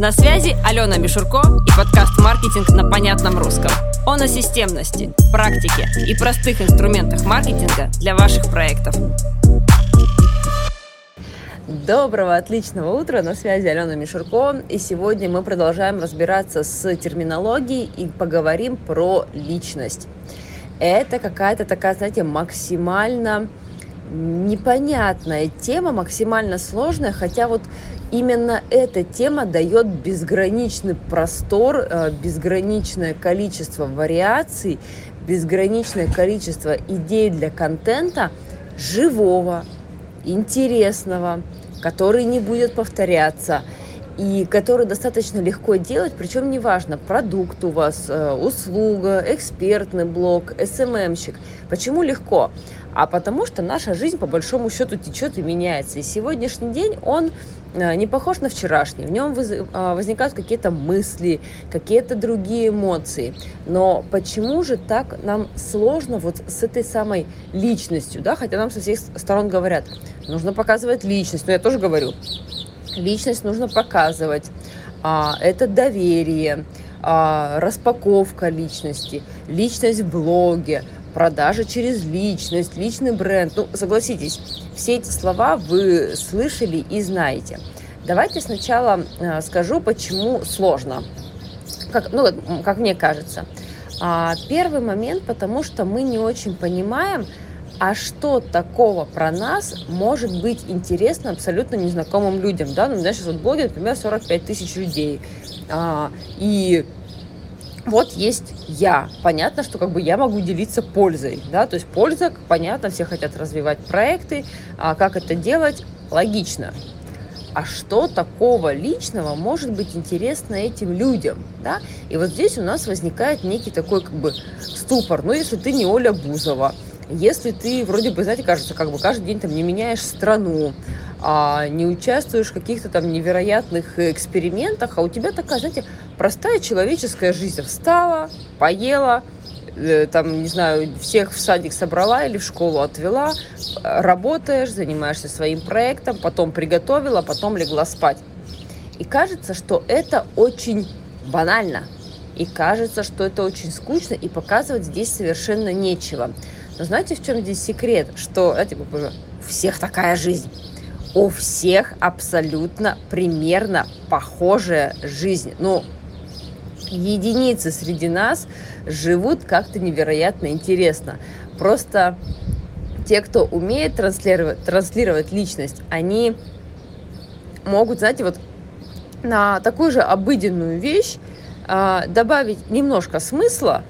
На связи Алена Мишурко и подкаст «Маркетинг на понятном русском». Он о системности, практике и простых инструментах маркетинга для ваших проектов. Доброго, отличного утра, на связи Алена Мишурко, и сегодня мы продолжаем разбираться с терминологией и поговорим про личность. Это какая-то такая, знаете, максимально непонятная тема, максимально сложная, хотя вот именно эта тема дает безграничный простор, э, безграничное количество вариаций, безграничное количество идей для контента живого, интересного, который не будет повторяться и который достаточно легко делать, причем неважно, продукт у вас, э, услуга, экспертный блог, СММщик. Почему легко? А потому что наша жизнь по большому счету течет и меняется. И сегодняшний день, он э, не похож на вчерашний. В нем э, возникают какие-то мысли, какие-то другие эмоции. Но почему же так нам сложно вот с этой самой личностью, да, хотя нам со всех сторон говорят, нужно показывать личность, но я тоже говорю, личность нужно показывать, а, это доверие, а, распаковка личности, личность в блоге, продажа через личность, личный бренд. Ну, согласитесь, все эти слова вы слышали и знаете. Давайте сначала э, скажу, почему сложно. Как, ну, как мне кажется. А, первый момент, потому что мы не очень понимаем, а что такого про нас может быть интересно абсолютно незнакомым людям, да, ну, знаешь, вот в блоге, например, 45 тысяч людей, а, и вот есть я. Понятно, что как бы я могу делиться пользой, да, то есть польза, понятно, все хотят развивать проекты, а как это делать, логично. А что такого личного может быть интересно этим людям, да? И вот здесь у нас возникает некий такой как бы ступор. Ну, если ты не Оля Бузова, если ты вроде бы, знаете, кажется, как бы каждый день там не меняешь страну, а не участвуешь в каких-то там невероятных экспериментах, а у тебя такая, знаете, простая человеческая жизнь. Встала, поела, э, там, не знаю, всех в садик собрала или в школу отвела, работаешь, занимаешься своим проектом, потом приготовила, потом легла спать. И кажется, что это очень банально. И кажется, что это очень скучно, и показывать здесь совершенно нечего. Но знаете, в чем здесь секрет? Что, знаете, всех такая жизнь. У всех абсолютно примерно похожая жизнь. Ну, единицы среди нас живут как-то невероятно интересно. Просто те, кто умеет транслировать, транслировать личность, они могут, знаете, вот на такую же обыденную вещь э, добавить немножко смысла,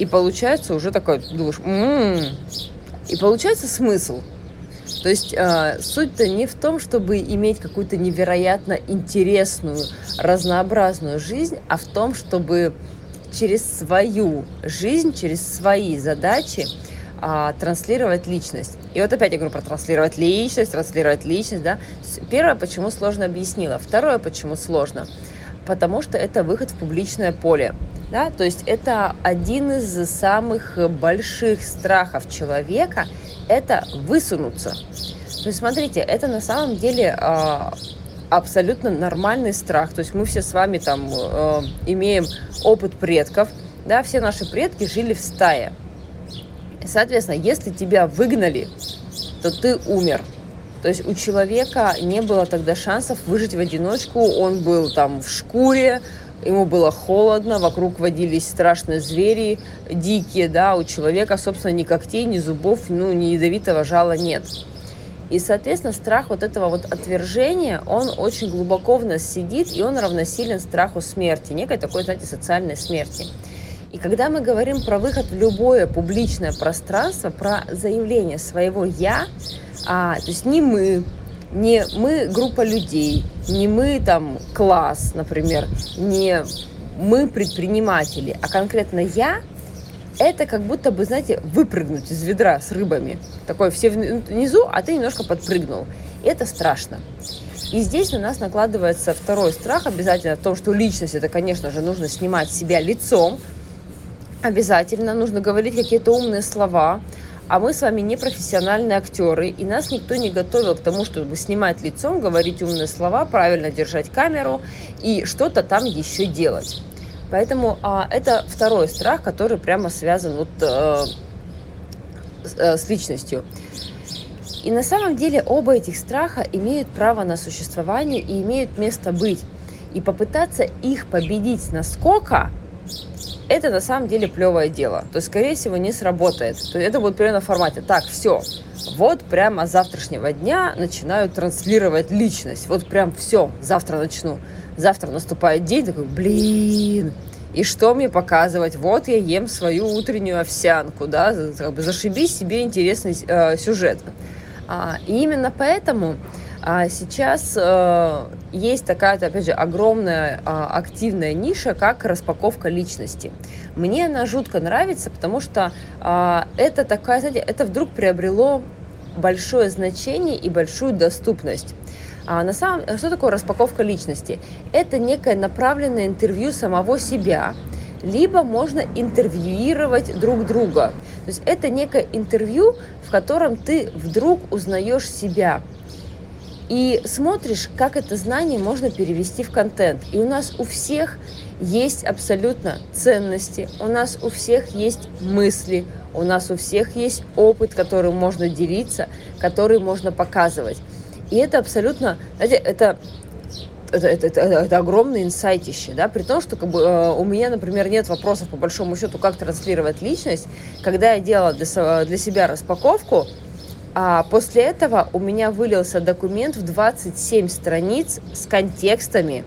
и получается уже такой, думаешь, м-м-м", и получается смысл. То есть э, суть-то не в том, чтобы иметь какую-то невероятно интересную, разнообразную жизнь, а в том, чтобы через свою жизнь, через свои задачи а, транслировать личность. И вот опять я говорю про транслировать личность, транслировать личность, да. Первое, почему сложно объяснила. Второе, почему сложно. Потому что это выход в публичное поле. Да? То есть это один из самых больших страхов человека – это высунуться. То есть смотрите, это на самом деле э, абсолютно нормальный страх. То есть мы все с вами там э, имеем опыт предков, да, все наши предки жили в стае. Соответственно, если тебя выгнали, то ты умер. То есть у человека не было тогда шансов выжить в одиночку, он был там в шкуре, ему было холодно, вокруг водились страшные звери, дикие, да, у человека, собственно, ни когтей, ни зубов, ну, ни ядовитого жала нет. И, соответственно, страх вот этого вот отвержения, он очень глубоко в нас сидит, и он равносилен страху смерти, некой такой, знаете, социальной смерти. И когда мы говорим про выход в любое публичное пространство, про заявление своего «я», а, то есть не мы, не мы группа людей, не мы там класс, например, не мы предприниматели, а конкретно я, это как будто бы, знаете, выпрыгнуть из ведра с рыбами. Такой все внизу, а ты немножко подпрыгнул. Это страшно. И здесь на нас накладывается второй страх обязательно о том, что личность, это, конечно же, нужно снимать себя лицом, обязательно нужно говорить какие-то умные слова, а мы с вами не профессиональные актеры, и нас никто не готовил к тому, чтобы снимать лицом, говорить умные слова, правильно держать камеру и что-то там еще делать. Поэтому а, это второй страх, который прямо связан вот, э, э, с личностью. И на самом деле оба этих страха имеют право на существование и имеют место быть. И попытаться их победить насколько это на самом деле плевое дело. То есть, скорее всего, не сработает. То есть это будет примерно в формате. Так, все. Вот прямо с завтрашнего дня начинаю транслировать личность. Вот прям все. Завтра начну. Завтра наступает день, такой, блин, и что мне показывать? Вот я ем свою утреннюю овсянку, да, как бы зашибись себе интересный э, сюжет. А, и именно поэтому а сейчас э, есть такая, опять же, огромная э, активная ниша, как распаковка личности. Мне она жутко нравится, потому что э, это такая, знаете, это вдруг приобрело большое значение и большую доступность. А на самом что такое распаковка личности? Это некое направленное интервью самого себя, либо можно интервьюировать друг друга. То есть это некое интервью, в котором ты вдруг узнаешь себя и смотришь, как это знание можно перевести в контент. И у нас у всех есть абсолютно ценности, у нас у всех есть мысли, у нас у всех есть опыт, которым можно делиться, который можно показывать. И это абсолютно, знаете, это это, это, это, это огромное инсайтище, да, при том, что как бы, э, у меня, например, нет вопросов по большому счету, как транслировать личность. Когда я делала для, для себя распаковку, а после этого у меня вылился документ в 27 страниц с контекстами,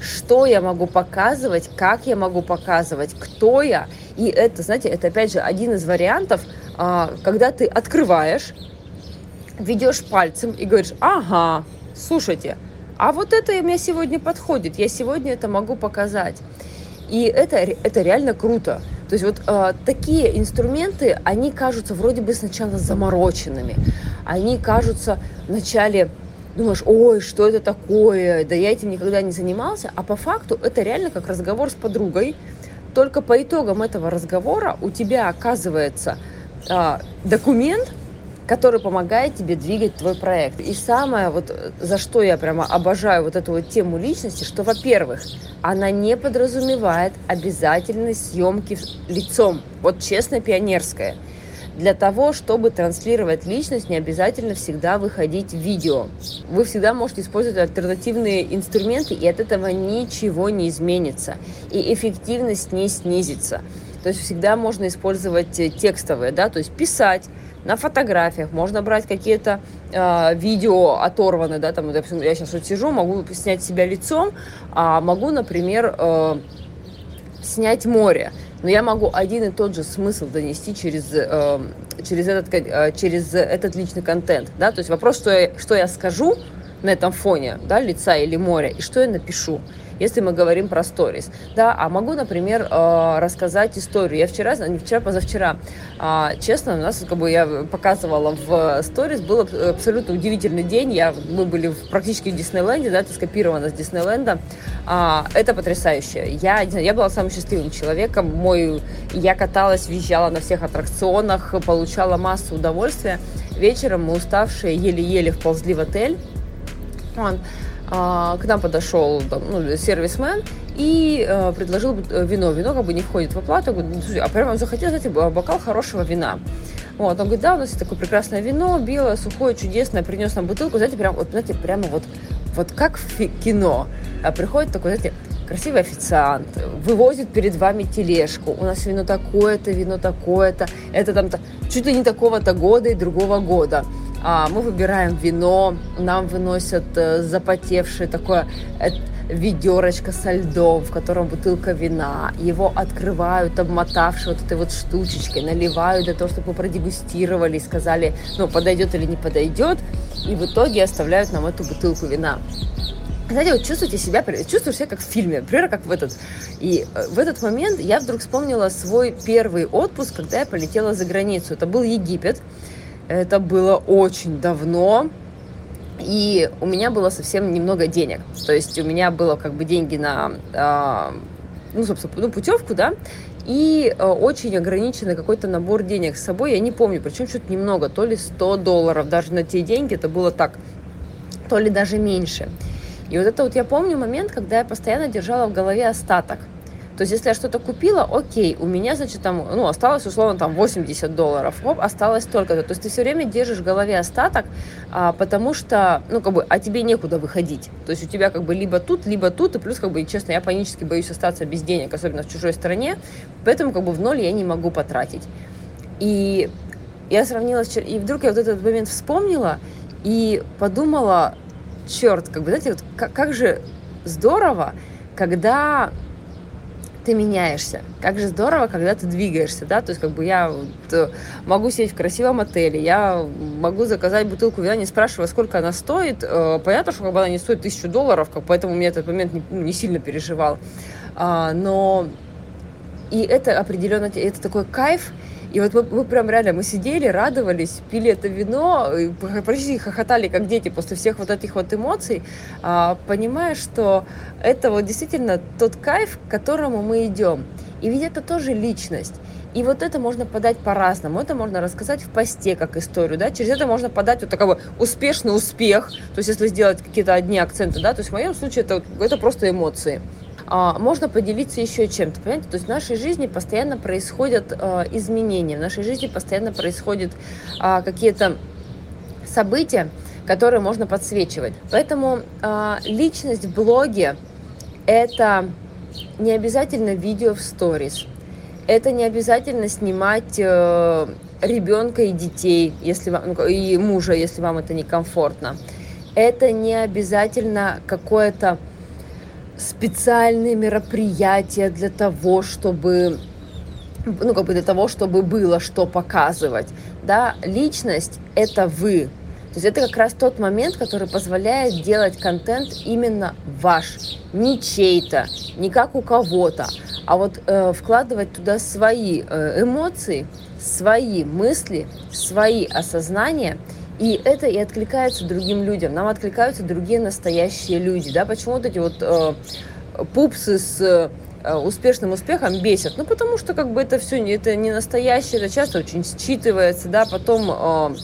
что я могу показывать, как я могу показывать, кто я. И это, знаете, это опять же один из вариантов, а, когда ты открываешь, ведешь пальцем и говоришь, ага, слушайте, а вот это мне сегодня подходит, я сегодня это могу показать. И это, это реально круто. То есть вот э, такие инструменты, они кажутся вроде бы сначала замороченными. Они кажутся вначале, думаешь, ой, что это такое, да я этим никогда не занимался. А по факту это реально как разговор с подругой. Только по итогам этого разговора у тебя оказывается э, документ, который помогает тебе двигать твой проект. И самое, вот, за что я прямо обожаю вот эту вот тему личности, что, во-первых, она не подразумевает обязательной съемки лицом. Вот честно, пионерская. Для того, чтобы транслировать личность, не обязательно всегда выходить в видео. Вы всегда можете использовать альтернативные инструменты, и от этого ничего не изменится. И эффективность не снизится. То есть всегда можно использовать э, текстовые, да, то есть писать, на фотографиях, можно брать какие-то э, видео оторванные, да, там, допустим, я сейчас вот сижу, могу снять себя лицом, а могу, например, э, снять море, но я могу один и тот же смысл донести через, э, через, этот, э, через этот личный контент, да, то есть вопрос, что я, что я скажу на этом фоне, да, лица или моря, и что я напишу если мы говорим про сторис. Да, а могу, например, э, рассказать историю. Я вчера, не вчера, позавчера, а, честно, у нас, как бы я показывала в сторис, был абсолютно удивительный день. Я, мы были практически в Диснейленде, да, это скопировано с Диснейленда. А, это потрясающе. Я, я была самым счастливым человеком. Мой, я каталась, визжала на всех аттракционах, получала массу удовольствия. Вечером мы уставшие еле-еле вползли в отель. Он, к нам подошел там, ну, сервисмен и э, предложил э, вино. Вино как бы не входит в оплату. Я говорю, ну, а прямо захотел, знаете, бокал хорошего вина. Вот, он говорит, да, у нас есть такое прекрасное вино, белое, сухое, чудесное, принес нам бутылку, знаете, прям, вот, знаете, прямо вот, вот как в кино. А приходит такой, знаете, красивый официант, вывозит перед вами тележку. У нас вино такое-то, вино такое-то. Это там чуть ли не такого-то года и другого года. А, мы выбираем вино, нам выносят э, запотевшее такое э, ведерочко со льдом, в котором бутылка вина. Его открывают, обмотавши вот этой вот штучечкой, наливают для того, чтобы мы продегустировали и сказали, ну, подойдет или не подойдет. И в итоге оставляют нам эту бутылку вина. Знаете, вот чувствуете себя, чувствуешь себя как в фильме, например, как в этот. И э, в этот момент я вдруг вспомнила свой первый отпуск, когда я полетела за границу. Это был Египет. Это было очень давно, и у меня было совсем немного денег. То есть у меня было как бы деньги на, э, ну, собственно, ну, путевку, да, и э, очень ограниченный какой-то набор денег с собой. Я не помню, причем что-то немного, то ли 100 долларов, даже на те деньги это было так, то ли даже меньше. И вот это вот я помню момент, когда я постоянно держала в голове остаток – то есть, если я что-то купила, окей, у меня, значит, там, ну, осталось, условно, там, 80 долларов, оп, осталось только-то. То есть, ты все время держишь в голове остаток, а, потому что, ну, как бы, а тебе некуда выходить. То есть, у тебя, как бы, либо тут, либо тут, и плюс, как бы, честно, я панически боюсь остаться без денег, особенно в чужой стране, поэтому, как бы, в ноль я не могу потратить. И я сравнила, и вдруг я вот этот момент вспомнила и подумала, черт, как бы, знаете, вот как, как же здорово, когда ты меняешься. Как же здорово, когда ты двигаешься, да, то есть как бы я вот, э, могу сидеть в красивом отеле, я могу заказать бутылку вина, не спрашивая, сколько она стоит. Э, понятно, что как бы она не стоит тысячу долларов, как, поэтому меня этот момент не, ну, не сильно переживал. А, но и это определенно, это такой кайф, и вот мы, мы прям реально, мы сидели, радовались, пили это вино, почти хохотали, как дети, после всех вот этих вот эмоций, а, понимая, что это вот действительно тот кайф, к которому мы идем. И ведь это тоже личность. И вот это можно подать по-разному. Это можно рассказать в посте как историю, да, через это можно подать вот такой успешный успех, то есть если сделать какие-то одни акценты, да, то есть в моем случае это, это просто эмоции можно поделиться еще чем-то, понимаете? То есть в нашей жизни постоянно происходят а, изменения, в нашей жизни постоянно происходят а, какие-то события, которые можно подсвечивать. Поэтому а, личность в блоге – это не обязательно видео в сторис, это не обязательно снимать э, ребенка и детей, если вам, ну, и мужа, если вам это некомфортно. Это не обязательно какое-то специальные мероприятия для того, чтобы ну, как бы для того, чтобы было что показывать, да, личность – это вы, то есть это как раз тот момент, который позволяет делать контент именно ваш, не чей-то, не как у кого-то, а вот э, вкладывать туда свои э, эмоции, свои мысли, свои осознания – и это и откликается другим людям. Нам откликаются другие настоящие люди. Да? Почему вот эти вот э, пупсы с э, успешным успехом бесят? Ну, потому что как бы это все это не настоящее, это часто очень считывается, да, потом... Э,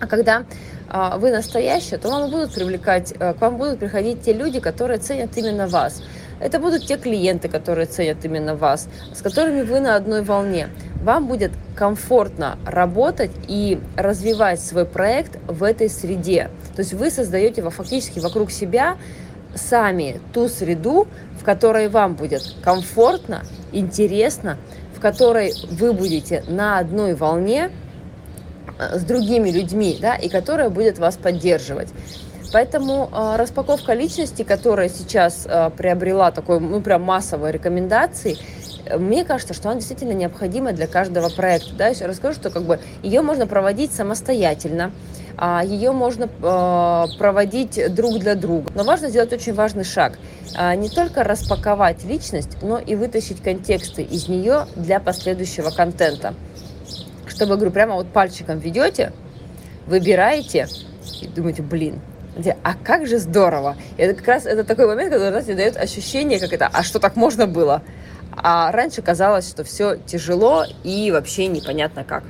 а когда э, вы настоящие, то вам будут привлекать, э, к вам будут приходить те люди, которые ценят именно вас. Это будут те клиенты, которые ценят именно вас, с которыми вы на одной волне. Вам будет комфортно работать и развивать свой проект в этой среде. То есть вы создаете фактически вокруг себя сами ту среду, в которой вам будет комфортно, интересно, в которой вы будете на одной волне э, с другими людьми, да, и которая будет вас поддерживать. Поэтому э, распаковка личности, которая сейчас э, приобрела такой, ну, прям массовой рекомендации, мне кажется, что она действительно необходима для каждого проекта. Да? Я расскажу, что как бы ее можно проводить самостоятельно, а ее можно э, проводить друг для друга. Но важно сделать очень важный шаг. А, не только распаковать личность, но и вытащить контексты из нее для последующего контента. Чтобы, говорю, прямо вот пальчиком ведете, выбираете и думаете, блин, а как же здорово. И это как раз это такой момент, когда знаете, дает ощущение, как это, а что так можно было? А раньше казалось, что все тяжело и вообще непонятно как.